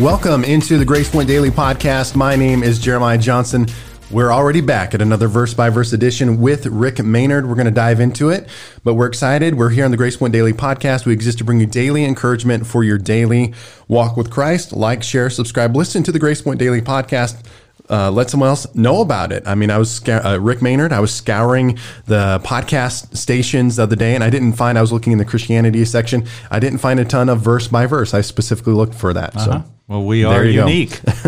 Welcome into the Grace Point Daily Podcast. My name is Jeremiah Johnson. We're already back at another verse by verse edition with Rick Maynard. We're going to dive into it, but we're excited. We're here on the Grace Point Daily Podcast. We exist to bring you daily encouragement for your daily walk with Christ. Like, share, subscribe, listen to the Grace Point Daily Podcast uh, let someone else know about it. I mean, I was uh, Rick Maynard. I was scouring the podcast stations the other day, and I didn't find. I was looking in the Christianity section. I didn't find a ton of verse by verse. I specifically looked for that. Uh-huh. So well, we are unique.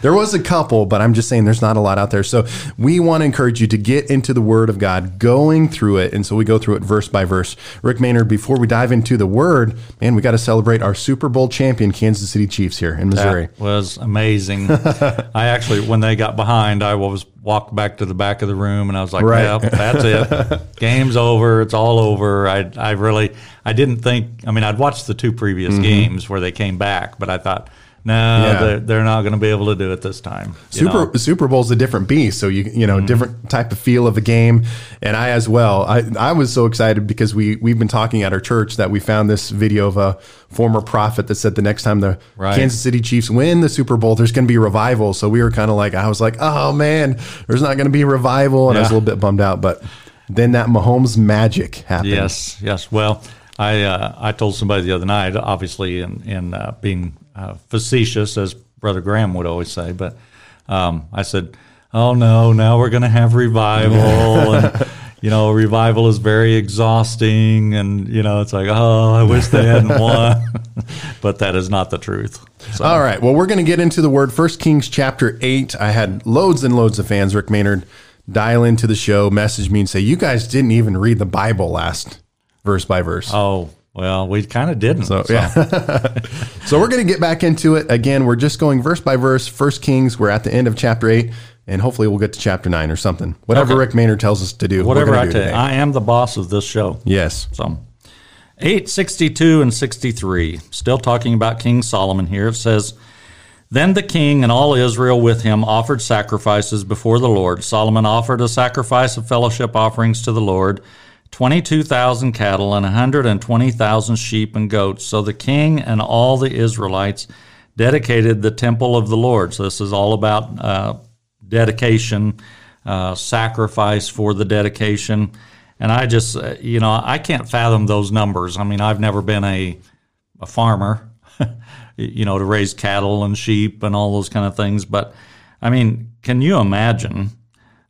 there was a couple, but I'm just saying there's not a lot out there. So we want to encourage you to get into the Word of God, going through it. And so we go through it verse by verse. Rick Maynard, before we dive into the Word, man, we got to celebrate our Super Bowl champion, Kansas City Chiefs here in Missouri. That was amazing. I actually, when they got behind, I was walked back to the back of the room and I was like, right. "Yeah, that's it. Game's over. It's all over." I, I really, I didn't think. I mean, I'd watched the two previous mm-hmm. games where they came back, but I thought no, yeah. they're, they're, not going to be able to do it this time. Super know? Super Bowl's a different beast, so you you know mm-hmm. different type of feel of the game, and I as well. I I was so excited because we we've been talking at our church that we found this video of a former prophet that said the next time the right. Kansas City Chiefs win the Super Bowl, there's going to be a revival. So we were kind of like, I was like, oh man, there's not going to be a revival, and yeah. I was a little bit bummed out, but then that Mahomes magic happened. Yes, yes. Well, I uh, I told somebody the other night, obviously in in uh, being uh, facetious, as Brother Graham would always say, but um, I said, "Oh no, now we're going to have revival." and, you know, revival is very exhausting, and you know, it's like, oh, I wish they hadn't won, but that is not the truth. So. All right, well, we're going to get into the word. First Kings chapter eight. I had loads and loads of fans. Rick Maynard dial into the show, message me, and say, "You guys didn't even read the Bible last verse by verse." Oh, well, we kind of didn't. So, so. yeah. so we're going to get back into it. Again, we're just going verse by verse. First Kings, we're at the end of chapter 8, and hopefully we'll get to chapter 9 or something. Whatever okay. Rick Maynard tells us to do. Whatever I tell you. I am the boss of this show. Yes. So 862 and 63, still talking about King Solomon here. It says, Then the king and all Israel with him offered sacrifices before the Lord. Solomon offered a sacrifice of fellowship offerings to the Lord 22,000 cattle and 120,000 sheep and goats. So the king and all the Israelites dedicated the temple of the Lord. So this is all about uh, dedication, uh, sacrifice for the dedication. And I just, uh, you know, I can't fathom those numbers. I mean, I've never been a, a farmer, you know, to raise cattle and sheep and all those kind of things. But I mean, can you imagine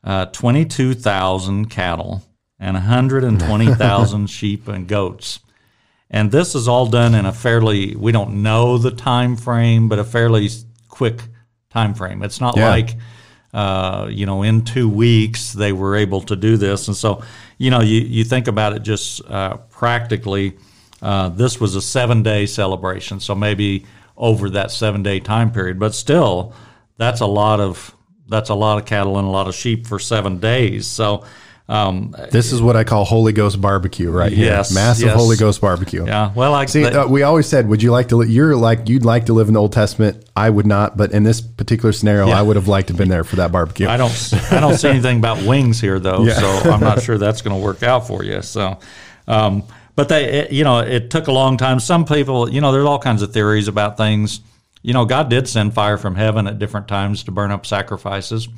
uh, 22,000 cattle? And 120,000 sheep and goats. And this is all done in a fairly we don't know the time frame, but a fairly quick time frame. It's not yeah. like uh, you know in two weeks they were able to do this, and so you know you you think about it just uh, practically. Uh, this was a seven day celebration, so maybe over that seven day time period, but still, that's a lot of that's a lot of cattle and a lot of sheep for seven days. So um, this is what I call Holy Ghost barbecue, right? Yes, here. massive yes. Holy Ghost barbecue. Yeah. Well, I see. uh, we always said, would you like to? Li- you're like you'd like to live in the Old Testament. I would not, but in this particular scenario, yeah. I would have liked to have been there for that barbecue. I don't. I don't see anything about wings here, though, yeah. so I'm not sure that's going to work out for you. So. Um, but they, it, you know, it took a long time. Some people, you know, there's all kinds of theories about things. You know, God did send fire from heaven at different times to burn up sacrifices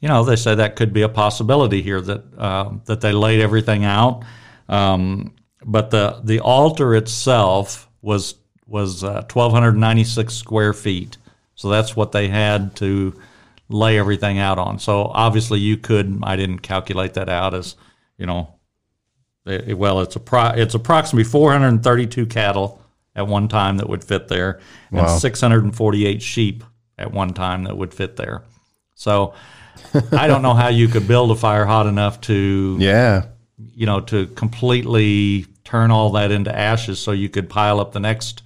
you know, they say that could be a possibility here that uh, that they laid everything out. Um, but the the altar itself was was uh, 1,296 square feet, so that's what they had to lay everything out on. So obviously, you could. I didn't calculate that out as you know. It, well, it's a pro, it's approximately 432 cattle at one time that would fit there, and 648 sheep at one time that would fit there. So I don't know how you could build a fire hot enough to yeah, you know, to completely turn all that into ashes so you could pile up the next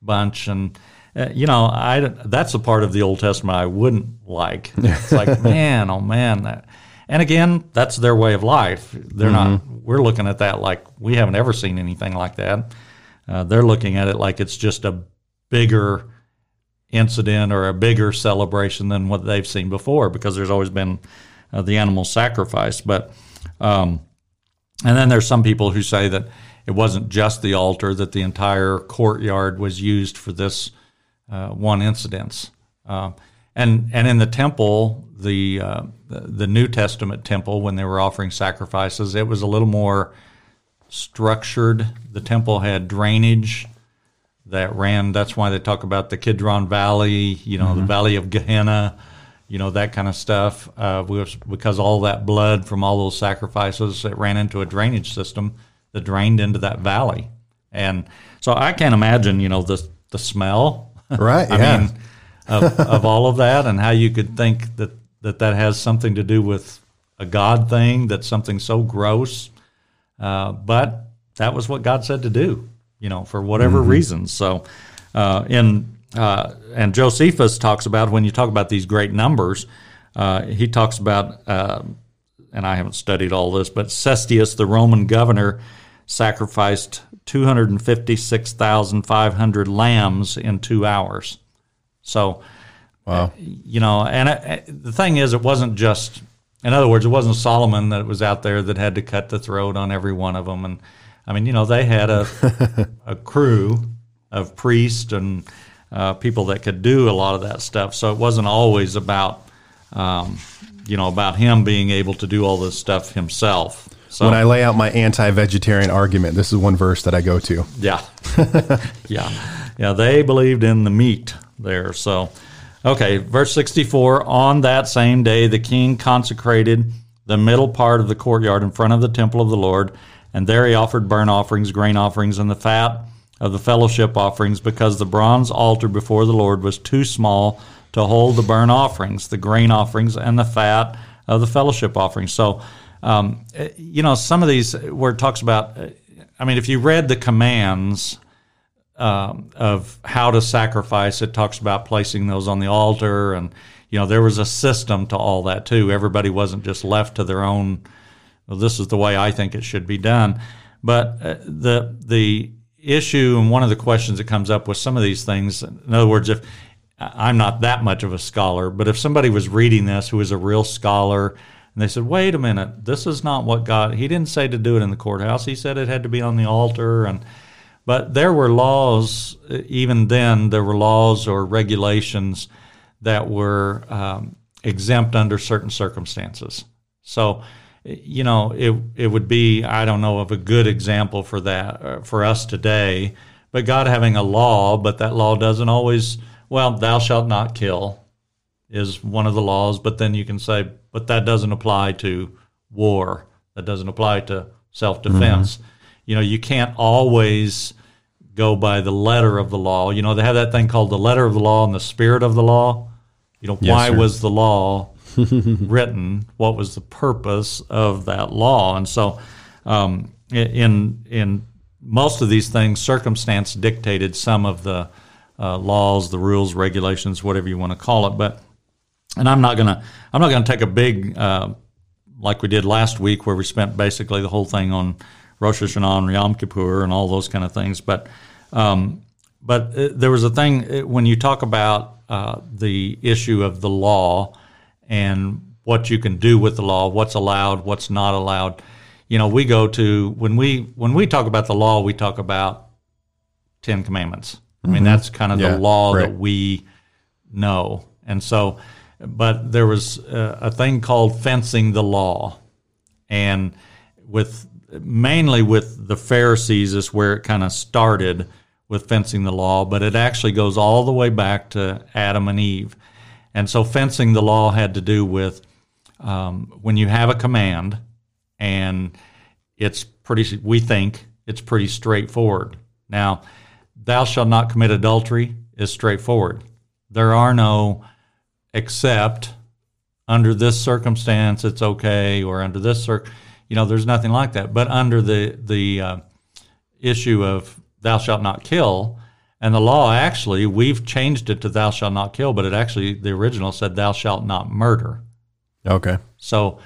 bunch and uh, you know, I that's a part of the Old Testament I wouldn't like. It's like, man, oh man, that, and again, that's their way of life. They're mm-hmm. not. We're looking at that like we haven't ever seen anything like that. Uh, they're looking at it like it's just a bigger incident or a bigger celebration than what they've seen before because there's always been uh, the animal sacrifice. But um, and then there's some people who say that it wasn't just the altar; that the entire courtyard was used for this uh, one incident. Um, and and in the temple, the uh, the New Testament temple, when they were offering sacrifices, it was a little more structured. The temple had drainage that ran. That's why they talk about the Kidron Valley, you know, mm-hmm. the Valley of Gehenna, you know, that kind of stuff. Uh, because all that blood from all those sacrifices, it ran into a drainage system that drained into that valley. And so I can't imagine, you know, the the smell, right? I yeah. mean, of, of all of that, and how you could think that that that has something to do with a God thing. That's something so gross, uh, but that was what God said to do you know, for whatever mm-hmm. reasons. So, uh, in uh, and Josephus talks about when you talk about these great numbers, uh, he talks about, uh, and I haven't studied all this, but Cestius, the Roman governor, sacrificed 256,500 lambs in two hours. So, wow. you know, and it, the thing is, it wasn't just, in other words, it wasn't Solomon that was out there that had to cut the throat on every one of them. And, I mean, you know, they had a a crew of priests and uh, people that could do a lot of that stuff. So it wasn't always about, um, you know, about him being able to do all this stuff himself. So, when I lay out my anti-vegetarian argument, this is one verse that I go to. Yeah, yeah, yeah. They believed in the meat there. So, okay, verse sixty-four. On that same day, the king consecrated the middle part of the courtyard in front of the temple of the Lord and there he offered burnt offerings, grain offerings, and the fat of the fellowship offerings, because the bronze altar before the Lord was too small to hold the burnt offerings, the grain offerings, and the fat of the fellowship offerings. So, um, you know, some of these where it talks about, I mean, if you read the commands um, of how to sacrifice, it talks about placing those on the altar, and you know, there was a system to all that too. Everybody wasn't just left to their own well, this is the way I think it should be done. But uh, the the issue and one of the questions that comes up with some of these things, in other words, if I'm not that much of a scholar, but if somebody was reading this who is a real scholar and they said, "Wait a minute, this is not what God. He didn't say to do it in the courthouse. He said it had to be on the altar." And but there were laws even then. There were laws or regulations that were um, exempt under certain circumstances. So you know, it it would be I don't know of a good example for that uh, for us today. But God having a law, but that law doesn't always. Well, thou shalt not kill is one of the laws, but then you can say, but that doesn't apply to war. That doesn't apply to self defense. Mm-hmm. You know, you can't always go by the letter of the law. You know, they have that thing called the letter of the law and the spirit of the law. You know, yes, why sir. was the law written, what was the purpose of that law. And so, um, in in most of these things, circumstance dictated some of the uh, laws, the rules, regulations, whatever you want to call it. But and I'm not gonna I'm not gonna take a big uh, like we did last week, where we spent basically the whole thing on Rosh Hashanah and Yom Kippur and all those kind of things. But um, but uh, there was a thing uh, when you talk about uh, the issue of the law and what you can do with the law, what's allowed, what's not allowed. You know, we go to when we when we talk about the law, we talk about Ten Commandments. I mean, mm-hmm. that's kind of yeah, the law right. that we know. And so, but there was a, a thing called fencing the law, and with mainly with the Pharisees is where it kind of started with fencing the law, but it actually goes all the way back to Adam and Eve. And so fencing the law had to do with um, when you have a command and it's pretty, we think it's pretty straightforward. Now, thou shalt not commit adultery is straightforward. There are no except under this circumstance it's okay or under this cir- you know there's nothing like that but under the the uh, issue of thou shalt not kill and the law actually, we've changed it to thou shalt not kill, but it actually, the original said thou shalt not murder. Okay. So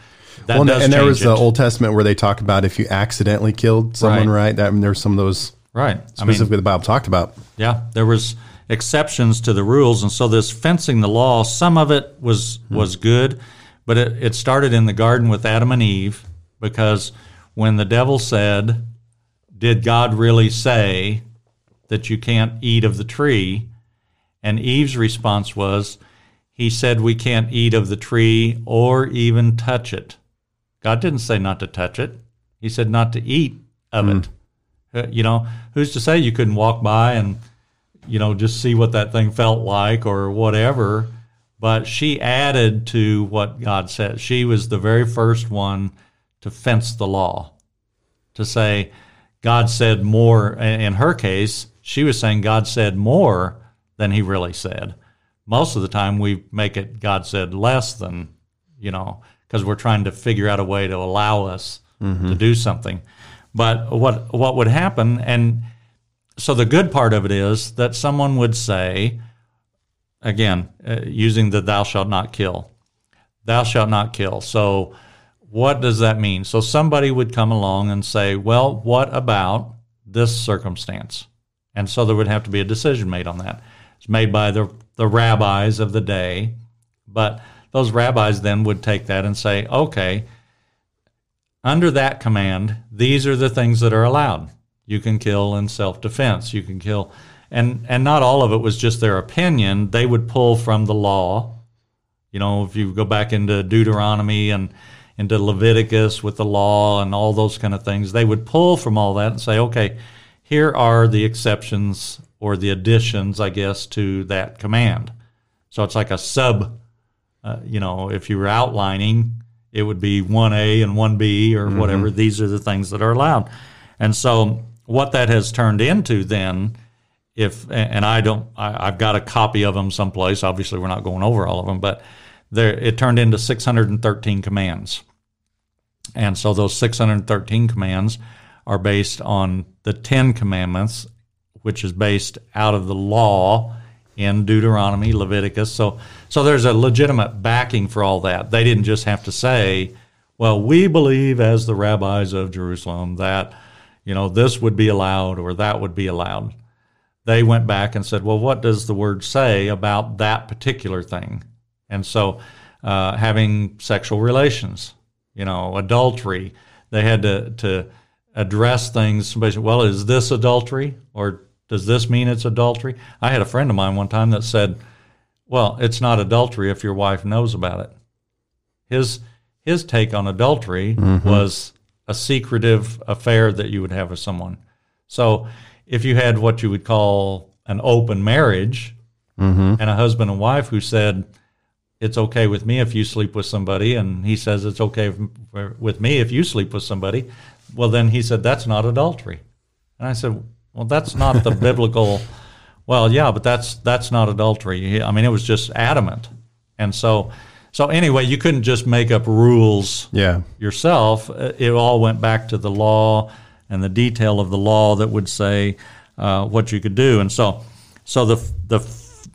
that well, does And there was it. the Old Testament where they talk about if you accidentally killed someone, right? right? That, I mean, there's some of those right specifically I mean, the Bible talked about. Yeah, there was exceptions to the rules, and so this fencing the law, some of it was hmm. was good, but it, it started in the garden with Adam and Eve because when the devil said, "Did God really say?" That you can't eat of the tree. And Eve's response was, He said we can't eat of the tree or even touch it. God didn't say not to touch it, He said not to eat of it. Uh, you know, who's to say you couldn't walk by and, you know, just see what that thing felt like or whatever? But she added to what God said. She was the very first one to fence the law, to say, God said more. In her case, she was saying God said more than he really said. Most of the time, we make it God said less than, you know, because we're trying to figure out a way to allow us mm-hmm. to do something. But what what would happen, and so the good part of it is that someone would say, again, uh, using the "Thou shalt not kill," "Thou shalt not kill." So, what does that mean? So somebody would come along and say, "Well, what about this circumstance?" And so there would have to be a decision made on that. It's made by the the rabbis of the day, but those rabbis then would take that and say, "Okay." under that command, these are the things that are allowed. You can kill in self defense. You can kill, and and not all of it was just their opinion. They would pull from the law. You know, if you go back into Deuteronomy and into Leviticus with the law and all those kind of things, they would pull from all that and say, okay, here are the exceptions or the additions, I guess, to that command. So it's like a sub. Uh, you know, if you were outlining it would be 1A and 1B or mm-hmm. whatever. These are the things that are allowed. And so what that has turned into then, if and I don't, I, have got a copy of them someplace. Obviously, we're not going over all of them, but there it turned into 613 commands. And so those 613 commands are based on the Ten Commandments, which is based out of the law in Deuteronomy, Leviticus. So, so there's a legitimate backing for all that. They didn't just have to say, well, we believe as the rabbis of Jerusalem that, you know, this would be allowed or that would be allowed. They went back and said, well, what does the word say about that particular thing? And so, uh, having sexual relations, you know, adultery, they had to, to address things. Somebody said, well, is this adultery or does this mean it's adultery? I had a friend of mine one time that said, "Well, it's not adultery if your wife knows about it." His his take on adultery mm-hmm. was a secretive affair that you would have with someone. So, if you had what you would call an open marriage mm-hmm. and a husband and wife who said, it's okay with me if you sleep with somebody, and he says it's okay with me if you sleep with somebody. Well, then he said that's not adultery, and I said, well, that's not the biblical. Well, yeah, but that's that's not adultery. I mean, it was just adamant, and so so anyway, you couldn't just make up rules yeah. yourself. It all went back to the law and the detail of the law that would say uh, what you could do, and so so the the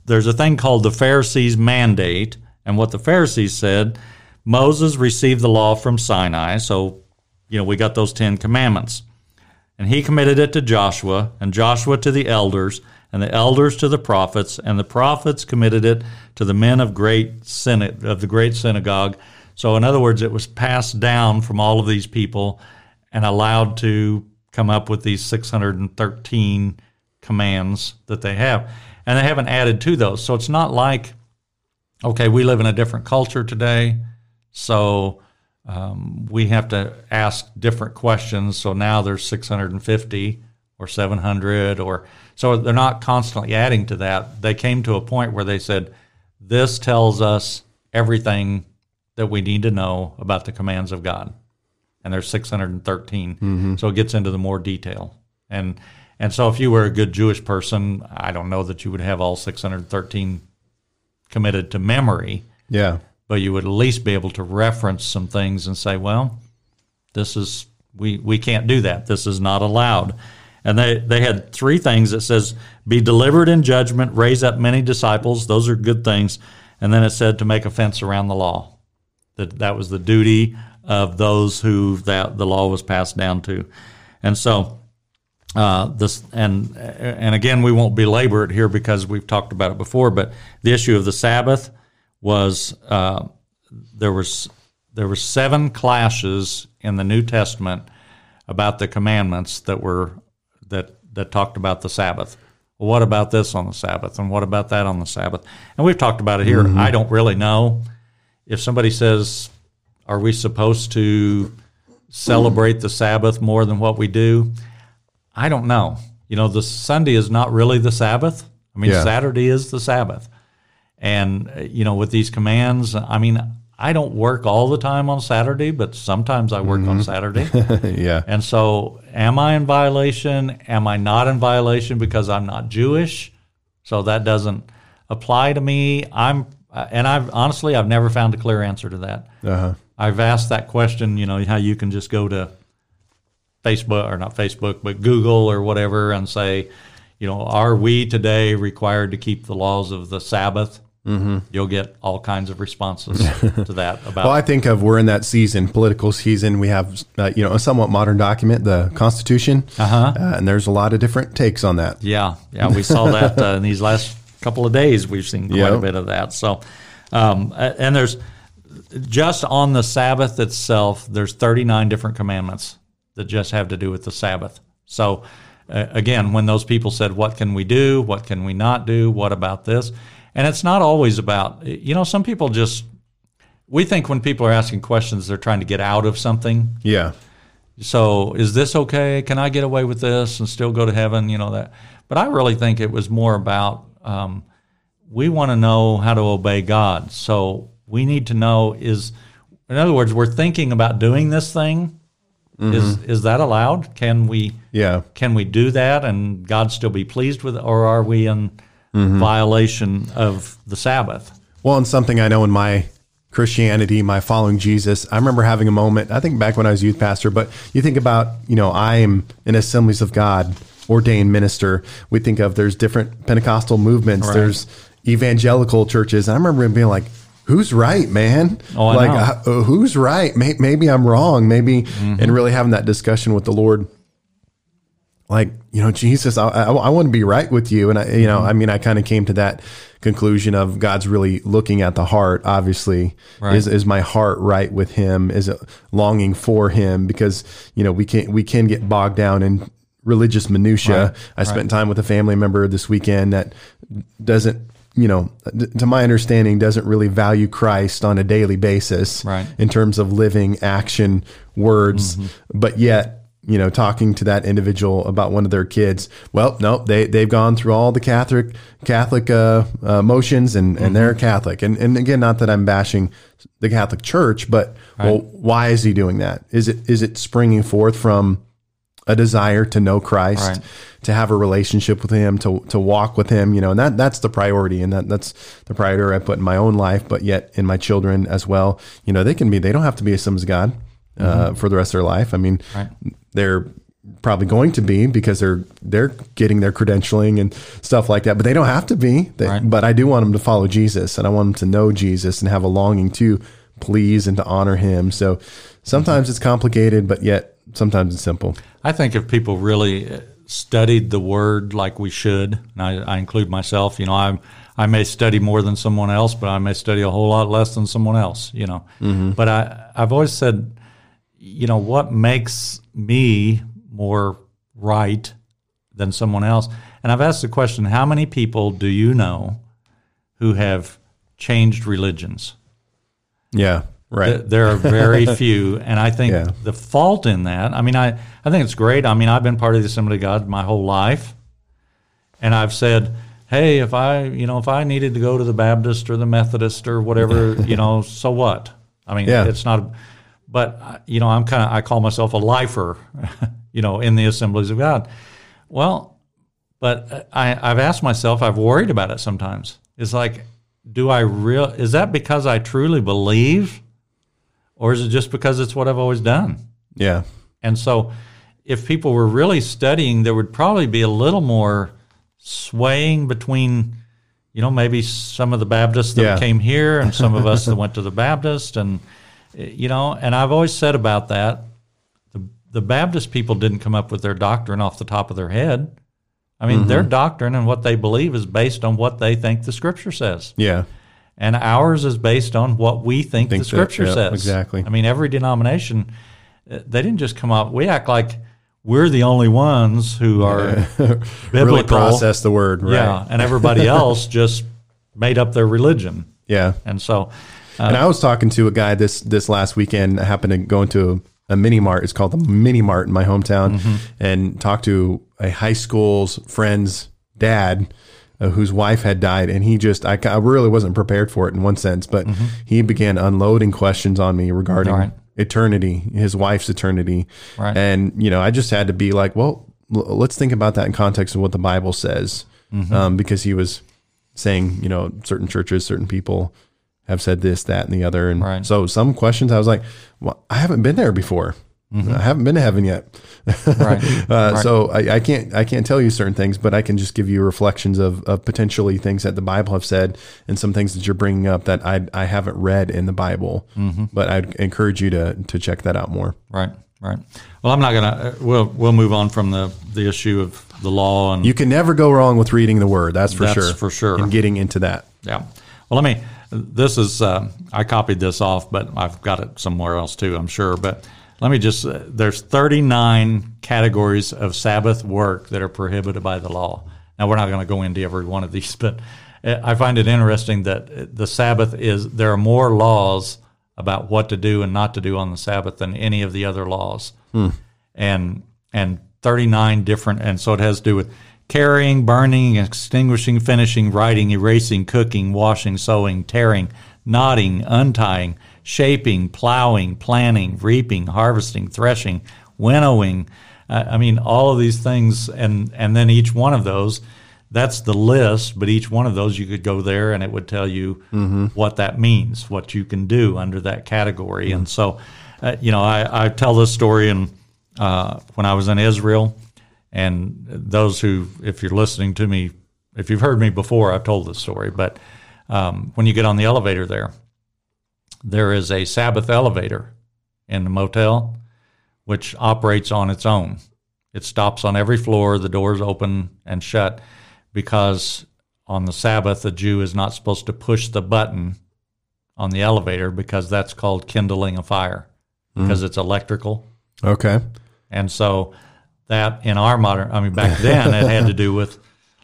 there's a thing called the Pharisees' mandate, and what the Pharisees said. Moses received the law from Sinai, so you know we got those Ten Commandments. And he committed it to Joshua, and Joshua to the elders, and the elders to the prophets, and the prophets committed it to the men of great synod, of the great synagogue. So, in other words, it was passed down from all of these people and allowed to come up with these 613 commands that they have. And they haven't added to those. So it's not like, okay, we live in a different culture today. So um, we have to ask different questions. So now there's 650 or 700 or so they're not constantly adding to that. They came to a point where they said, this tells us everything that we need to know about the commands of God. And there's 613. Mm-hmm. So it gets into the more detail. And and so if you were a good Jewish person, I don't know that you would have all 613 committed to memory. Yeah but you would at least be able to reference some things and say, well, this is we we can't do that. This is not allowed. And they, they had three things that says, be delivered in judgment, raise up many disciples. Those are good things. And then it said to make a fence around the law. That that was the duty of those who that the law was passed down to. And so uh, this and and again we won't belabor it here because we've talked about it before, but the issue of the Sabbath was uh, there was there were seven clashes in the New Testament about the commandments that were that that talked about the Sabbath. well, what about this on the Sabbath? And what about that on the Sabbath? And we've talked about it here. I don't really know. If somebody says, are we supposed to celebrate the Sabbath more than what we do? I don't know. You know, the Sunday is not really the Sabbath. I mean, Yeah. Saturday is the Sabbath. And, uh, you know, with these commands, I mean, I don't work all the time on Saturday, but sometimes I work on Saturday. yeah. And so, am I in violation? Am I not in violation because I'm not Jewish? So that doesn't apply to me. I'm, uh, and I've honestly, I've never found a clear answer to that. Uh-huh. I've asked that question. You know how you can just go to Facebook or not Facebook, but Google or whatever, and say, you know, are we today required to keep the laws of the Sabbath? Mm-hmm. You'll get all kinds of responses to that about Well, I think of we're in that season, political season. We have, uh, you know, a somewhat modern document, the Constitution, Uh-huh. uh, and there's a lot of different takes on that. Yeah, yeah, we saw that uh, in these last couple of days. We've seen quite a bit of that. So, um, and there's just on the Sabbath itself, there's 39 different commandments that just have to do with the Sabbath. So, uh, again, when those people said, "What can we do? What can we not do? What about this?" And it's not always about, you know, some people just we think when people are asking questions, they're trying to get out of something. Yeah. So is this okay? Can I get away with this and still go to heaven? You know that. But I really think it was more about um, we want to know how to obey God. So we need to know is, in other words, we're thinking about doing this thing. Is is that allowed? Can we Yeah. can we do that and God still be pleased with it, or are we in violation of the Sabbath? Well, and something I know in my Christianity, my following Jesus, I remember having a moment, I think back when I was youth pastor, but you think about, you know, I am an Assemblies of God ordained minister. We think of there's different Pentecostal movements, Right. there's evangelical churches. And I remember being like, who's right, man? Oh, I like, uh, who's right? Maybe I'm wrong. Maybe, Mm-hmm. and really having that discussion with the Lord like you know jesus i, I, I want to be right with you and i you know i mean i kind of came to that conclusion of god's really looking at the heart obviously Right. is is my heart right with him is it longing for him because you know we can we can get bogged down in religious minutia Right. i spent time with a family member this weekend that doesn't you know to my understanding doesn't really value christ on a daily basis Right. in terms of living action words Mm-hmm. but yet you know talking to that individual about one of their kids well no they they've gone through all the catholic catholic uh, uh, motions and and they're Mm-hmm. catholic and and again not that i'm bashing the catholic church but well why is he doing that is it is it springing forth from a desire to know Christ, Right. to have a relationship with Him, to to walk with Him, you know, and that that's the priority, and that that's the priority I put in my own life, but yet in my children as well. You know, they can be, they don't have to be a Sims God uh, for the rest of their life. I mean, Right. They're probably going to be because they're they're getting their credentialing and stuff like that, but they don't have to be. They, Right. But I do want them to follow Jesus, and I want them to know Jesus and have a longing to please and to honor Him. So sometimes it's complicated, but yet sometimes it's simple. I think if people really uh, studied the word like we should, and I, I include myself, you know, I I may study more than someone else, but I may study a whole lot less than someone else, you know. But I I've always said, you know, what makes me more right than someone else? And I've asked the question, how many people do you know who have changed religions? Yeah, right. Th- There are very few, and I think Yeah. the fault in that. I mean, I I think it's great. I mean, I've been part of the Assembly of God my whole life, and I've said, hey, if I you know if I needed to go to the Baptist or the Methodist or whatever, you know, so what? I mean, Yeah. it's not. But uh, you know, I'm kind of I call myself a lifer, you know, in the Assemblies of God. Well, but I, I've asked myself, I've worried about it sometimes. It's like, do I real? Is that because I truly believe, or is it just because it's what I've always done? Yeah, And so, if people were really studying, there would probably be a little more swaying between, you know, maybe some of the Baptists that Yeah. came here and some of us that went to the Baptist, and you know, and I've always said about that, the the Baptist people didn't come up with their doctrine off the top of their head. I mean, their doctrine and what they believe is based on what they think the Scripture says yeah, and ours is based on what we think, Think the that, scripture yeah, says. exactly. I mean, every denomination, uh, they didn't just come up. We act like we're the only ones who are biblical. Really process the word. Right. Yeah, and everybody else just made up their religion. Yeah. And so, and I was talking to a guy this this last weekend. I happened to go into a, a mini mart. It's called the Mini Mart in my hometown, and talked to a high school's friend's dad. Uh, whose wife had died, and he just, I, I really wasn't prepared for it in one sense, but he began unloading questions on me regarding Right. eternity, his wife's eternity. Right. And, you know, I just had to be like, well, l- let's think about that in context of what the Bible says. Um, because he was saying, you know, certain churches, certain people have said this, that, and the other. And Right. so some questions I was like, well, I haven't been there before. I haven't been to heaven yet. right, Uh, Right. So I, I can't I can't tell you certain things, but I can just give you reflections of, of potentially things that the Bible have said and some things that you're bringing up that I I haven't read in the Bible. Mm-hmm. But I'd encourage you to to check that out more. right, right. Well, I'm not gonna. Uh, we'll we'll move on from the the issue of the law and You can never go wrong with reading the Word. That's for That's sure. for sure. And getting into that. Yeah. Well, let me. This is. Uh, I copied this off, but I've got it somewhere else too. I'm sure. But let me just. Uh, there's 39 categories of Sabbath work that are prohibited by the law. Now we're not going to go into every one of these, but uh, I find it interesting that the Sabbath is. There are more laws about what to do and not to do on the Sabbath than any of the other laws and and 39 different and so it has to do with carrying burning extinguishing finishing writing erasing cooking washing sewing tearing knotting untying shaping plowing planting reaping harvesting threshing winnowing. Uh, i mean all of these things and and then each one of those that's the list but each one of those you could go there and it would tell you what that means what you can do under that category. And so uh, you know I, I tell this story and uh, when I was in Israel. And those who, if you're listening to me, if you've heard me before, I've told this story. But um, when you get on the elevator there, there is a Sabbath elevator in the motel, which operates on its own. It stops on every floor, the doors open and shut, because on the Sabbath, a Jew is not supposed to push the button on the elevator because that's called kindling a fire, because it's electrical. Okay. And so that in our modern, I mean, back then it had to do with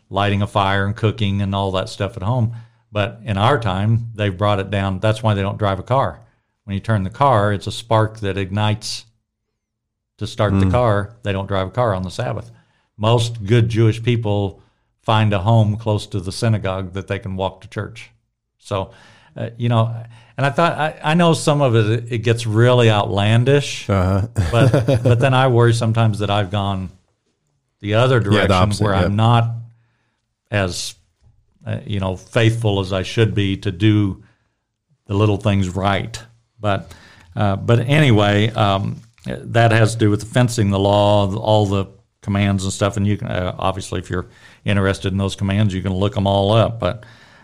lighting a fire and cooking and all that stuff at home. But in our time, they've brought it down. That's why they don't drive a car. When you turn the car, it's a spark that ignites to start the hmm. car. They don't drive a car on the Sabbath. Most good Jewish people find a home close to the synagogue that they can walk to church. So, uh, you know, and I thought I, I know some of it it gets really outlandish, Uh-huh. but but then I worry sometimes that I've gone the other direction opposite, where. I'm not as uh, you know faithful as I should be to do the little things right. But uh, but anyway, um, that has to do with the fencing the law, all the commands and stuff. And you can uh, obviously, if you're interested in those commands, you can look them all up. But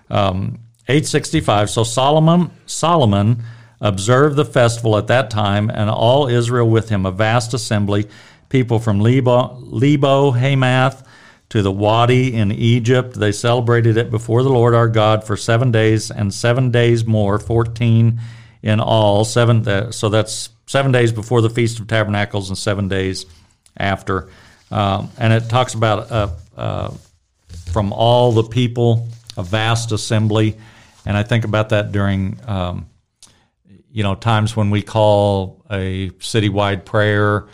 um, 865. So Solomon Solomon observed the festival at that time, and all Israel with him, a vast assembly, people from Lebo, Lebo Hamath to the Wadi in Egypt. They celebrated it before the Lord our God for seven days, and seven days more, fourteen in all. Seven. Uh, so that's seven days before the Feast of Tabernacles, and seven days after. Um, and it talks about uh, uh, from all the people, a vast assembly. And I think about that during, um, you know, times when we call a citywide prayer,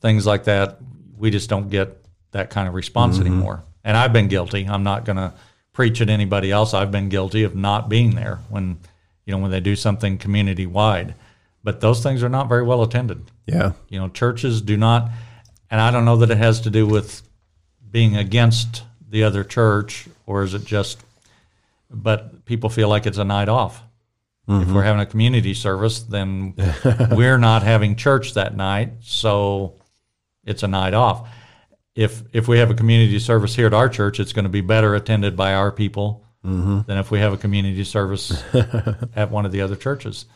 things like that. We just don't get that kind of response anymore. And I've been guilty. I'm not going to preach at anybody else. I've been guilty of not being there when, you know, when they do something community wide. But those things are not very well attended. Yeah. You know, churches do not, and I don't know that it has to do with being against the other church, or is it just, but people feel like it's a night off. If we're having a community service, then we're not having church that night, so it's a night off. If if we have a community service here at our church, it's going to be better attended by our people than if we have a community service at one of the other churches.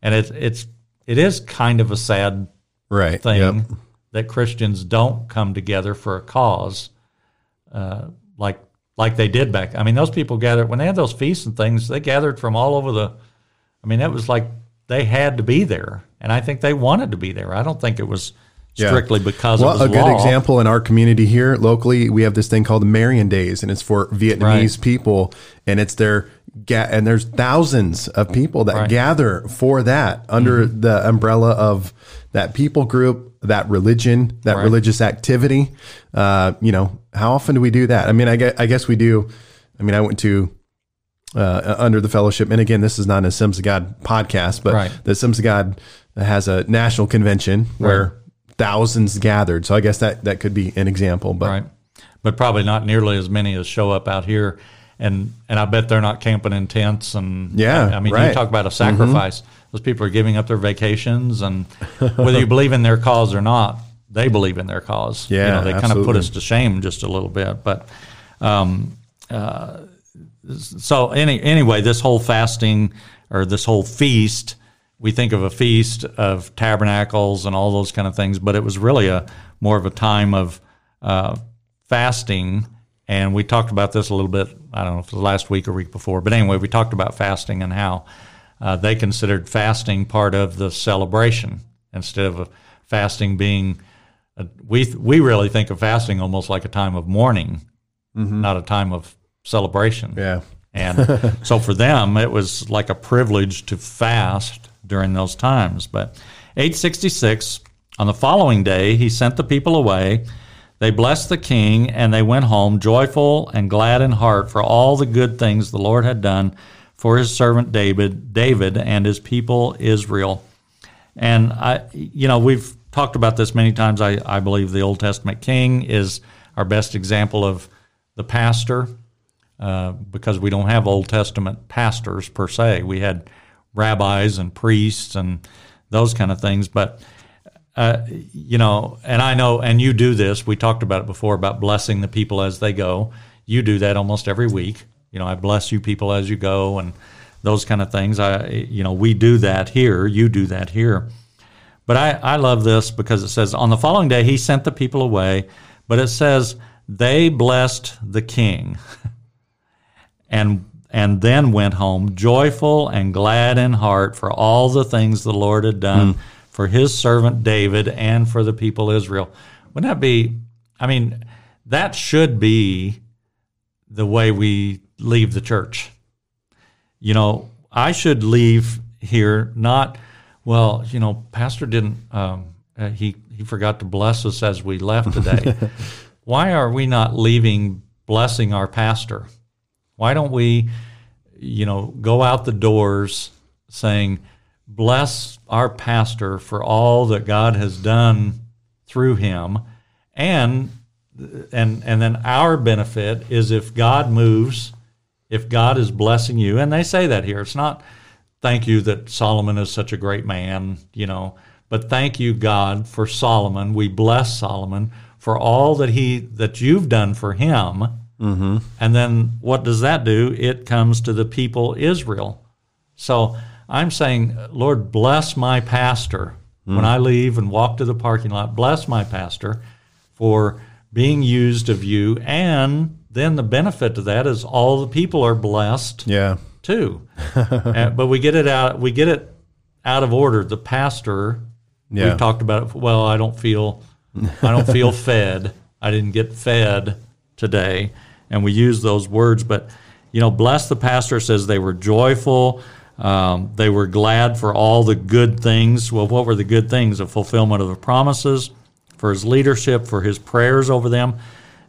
And it's it's it is kind of a sad Right. thing Yep. that Christians don't come together for a cause, uh, like like they did back. I mean, those people gathered when they had those feasts and things. They gathered from all over the. I mean, it was like they had to be there, and I think they wanted to be there. I don't think it was Yeah. strictly because Well, of a good law. example in our community here locally, we have this thing called the Marian Days, and it's for Vietnamese Right. people, and it's their ga- and there's thousands of people that Right. Mm-hmm. gather for that under the umbrella of that people group, that religion, that Right. religious activity. Uh, you know, how often do we do that? I mean, I guess, I guess we do. I mean, I went to uh, under the fellowship. And again, this is not a Assemblies of God podcast, but Right. the Assemblies of God has a national convention where thousands gathered. So I guess that, that could be an example, but right? But probably not nearly as many as show up out here, and and I bet they're not camping in tents. And Yeah, I, I mean, right. Mm-hmm. you talk about a sacrifice. Those people are giving up their vacations, and whether you believe in their cause or not, they believe in their cause. you Yeah, know, they kind of put us to shame just a little bit, but. Um, uh, so any anyway, this whole fasting or this whole feast, we think of a feast of tabernacles and all those kind of things, but it was really a more of a time of uh, fasting. And we talked about this a little bit. I don't know if it was last week or week before, but anyway, we talked about fasting and how uh, they considered fasting part of the celebration instead of fasting being. A, we we really think of fasting almost like a time of mourning, not a time of celebration. yeah. And so for them, it was like a privilege to fast during those times. But 866, on the following day, he sent the people away. They blessed the king, and they went home joyful and glad in heart for all the good things the Lord had done for his servant David, David and his people Israel. And I, you know, we've talked about this many times. I, I believe the Old Testament king is our best example of the pastor uh, because we don't have Old Testament pastors per se. We had rabbis and priests and those kind of things. But, uh, you know, and I know, and you do this, we talked about it before about blessing the people as they go. You do that almost every week. You know, I bless you people as you go and those kind of things. I, you know, we do that here. You do that here. But I, I love this because it says, on the following day, he sent the people away, but it says, they blessed the king and and then went home joyful and glad in heart for all the things the Lord had done hmm. for his servant David and for the people Israel. Wouldn't that be I mean, that should be the way we leave the church. You know, I should leave here not well, you know, pastor didn't um, uh, he he forgot to bless us as we left today. Why are we not leaving blessing our pastor? Why don't we, you know, go out the doors saying, bless our pastor for all that God has done through him, and and and then our benefit is if God moves, if God is blessing you, and they say that here. It's not thank you that Solomon is such a great man, you know, but thank you God for Solomon. We bless Solomon for all that he that you've done for him. Mm-hmm. And then what does that do? It comes to the people Israel. So I'm saying, Lord, bless my pastor when I leave and walk to the parking lot. Bless my pastor for being used of you. And then the benefit to that is all the people are blessed Yeah. too. Uh, but we get it out. We get it out of order. The pastor. Yeah. We talked about it. Well, I don't feel. I don't feel fed. I didn't get fed today, and we use those words. But you know, bless the pastor says they were joyful. Um, they were glad for all the good things. Well, what were the good things? The fulfillment of the promises, for his leadership, for his prayers over them.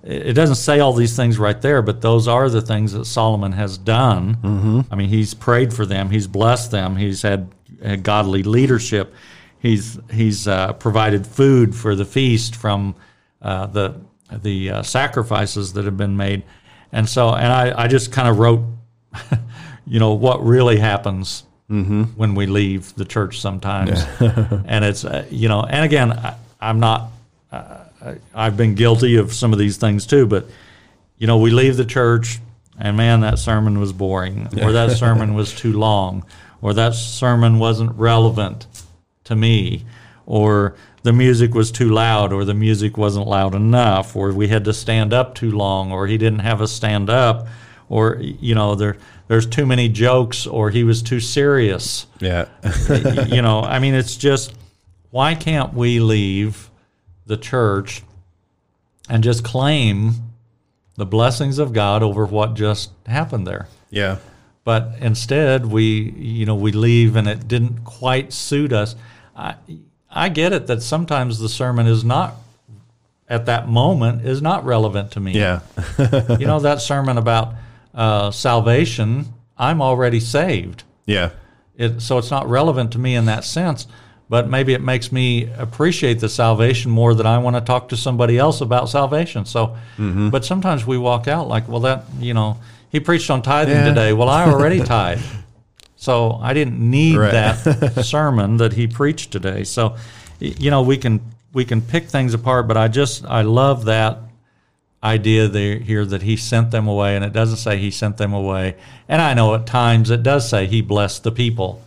It doesn't say all these things right there, but those are the things that Solomon has done. Mm-hmm. I mean, he's prayed for them, he's blessed them, he's had, had godly leadership, he's he's uh, provided food for the feast from uh, the the uh, sacrifices that have been made, and so and I, I just kind of wrote, you know, what really happens when we leave the church sometimes, and it's uh, you know, and again, I, I'm not. I've been guilty of some of these things too, but you know, we leave the church and man, that sermon was boring, or that sermon was too long, or that sermon wasn't relevant to me, or the music was too loud, or the music wasn't loud enough, or we had to stand up too long, or he didn't have us stand up, or you know, there there's too many jokes, or he was too serious Yeah. you know, I mean, it's just why can't we leave the church and just claim the blessings of God over what just happened there. Yeah. But instead, we you know we leave and it didn't quite suit us. I I get it that sometimes the sermon is not at that moment is not relevant to me. Yeah. you know that sermon about uh, salvation. I'm already saved. yeah. It, so it's not relevant to me in that sense. But maybe it makes me appreciate the salvation more that I want to talk to somebody else about salvation. So, Mm-hmm. but sometimes we walk out like, well, that you know, he preached on tithing Yeah. today. Well, I already tithe, so I didn't need Right. that sermon that he preached today. So, you know, we can we can pick things apart, but I just I love that idea there here that he sent them away, and it doesn't say he sent them away. And I know at times it does say he blessed the people,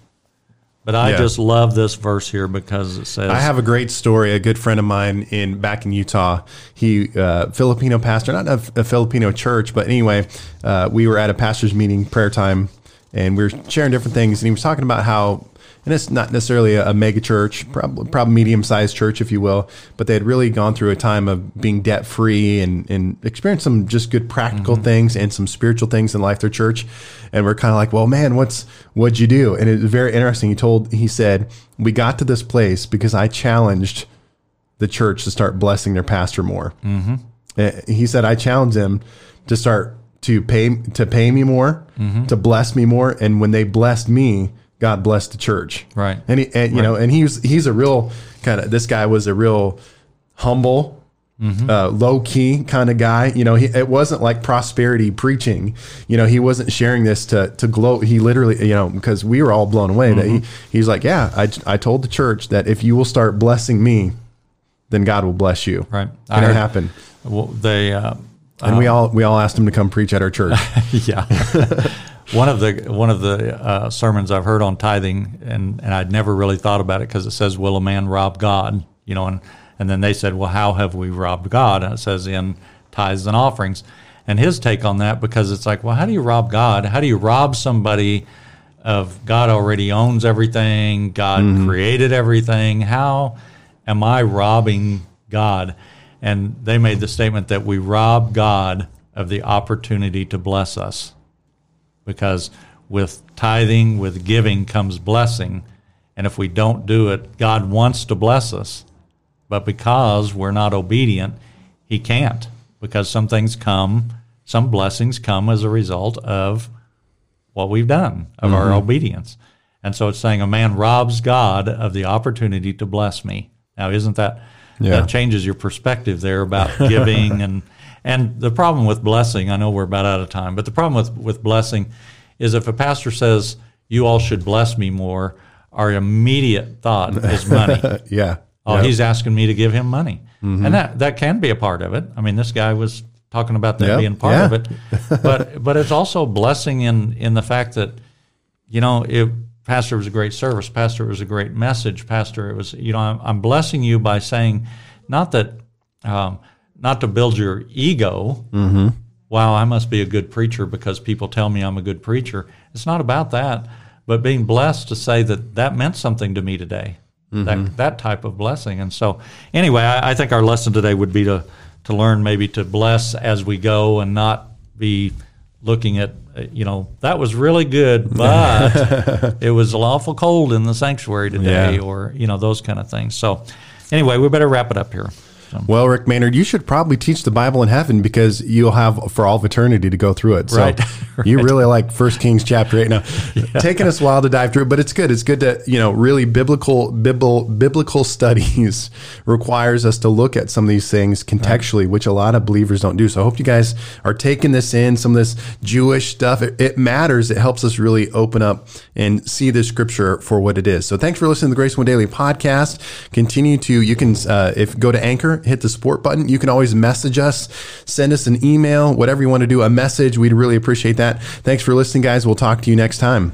but I Yeah. just love this verse here because it says, I have a great story. A good friend of mine in back in Utah, he uh, Filipino pastor, not a, a Filipino church, but anyway, uh, we were at a pastors meeting, prayer time, and we were sharing different things. And he was talking about how, and it's not necessarily a, a mega church, probably probably medium sized church, if you will, but they had really gone through a time of being debt free and and experienced some just good practical mm-hmm. things and some spiritual things in life. Their church, and we're kind of like, well, man, what's what'd you do? And it was very interesting. He told, he said, we got to this place because I challenged the church to start blessing their pastor more. Mm-hmm. Eh, he said, I challenged them to start to pay to pay me more, mm-hmm. to bless me more, and when they blessed me, God bless the church. Right. And he, and, you know, and he was he's a real kind of this guy was a real humble. Uh, low key kind of guy, you know. He, it wasn't like prosperity preaching, you know. He wasn't sharing this to to gloat. He literally, you know, because we were all blown away that he he's like, yeah, I I told the church that if you will start blessing me, then God will bless you. Right. And it happened. well, they, uh, And we all we all asked him to come preach at our church. yeah. one of the one of the uh, sermons I've heard on tithing, and, and I'd never really thought about it because it says, "Will a man rob God?" You know, and and then they said, "Well, how have we robbed God?" And it says in tithes and offerings. And his take on that, because it's like, well, how do you rob God? How do you rob somebody of God already owns everything? God created everything. How am I robbing God? And they made the statement that we rob God of the opportunity to bless us because with tithing, with giving comes blessing. And if we don't do it, God wants to bless us. But because we're not obedient, He can't. Because some things come, some blessings come as a result of what we've done, of our mm-hmm. obedience. And so it's saying a man robs God of the opportunity to bless me. Now, isn't that Yeah. that changes your perspective there about giving and and the problem with blessing? I know we're about out of time, but the problem with with blessing is if a pastor says you all should bless me more, our immediate thought is money. yeah. Oh, Yep. he's asking me to give him money, and that that can be a part of it. I mean, this guy was talking about that Yep, being part yeah. of it, but but it's also blessing in in the fact that you know it. Pastor it was a great service. Pastor it was a great message. Pastor, it was you know I'm, I'm blessing you by saying not that um, not to build your ego. Mm-hmm. Wow, I must be a good preacher because people tell me I'm a good preacher. It's not about that, but being blessed to say that that meant something to me today that that type of blessing. And so, anyway, I, I think our lesson today would be to to learn maybe to bless as we go and not be looking at uh, you know that was really good, but it was awful cold in the sanctuary today, Yeah. or you know those kind of things. So, anyway, we better wrap it up here. So, Well, Rick Maynard, you should probably teach the Bible in heaven because you'll have for all of eternity to go through it. So Right. you really like First Kings chapter eight. Now, taking us a while to dive through, but it's good. It's good to you know really biblical biblical biblical studies requires us to look at some of these things contextually, which a lot of believers don't do. So I hope you guys are taking this in. Some of this Jewish stuff it, it matters. It helps us really open up and see the scripture for what it is. So thanks for listening to the Grace One Daily podcast. Continue to you can uh, if go to Anchor, hit the support button. You can always message us, send us an email, whatever you want to do, a message. We'd really appreciate that. Thanks for listening, guys. We'll talk to you next time.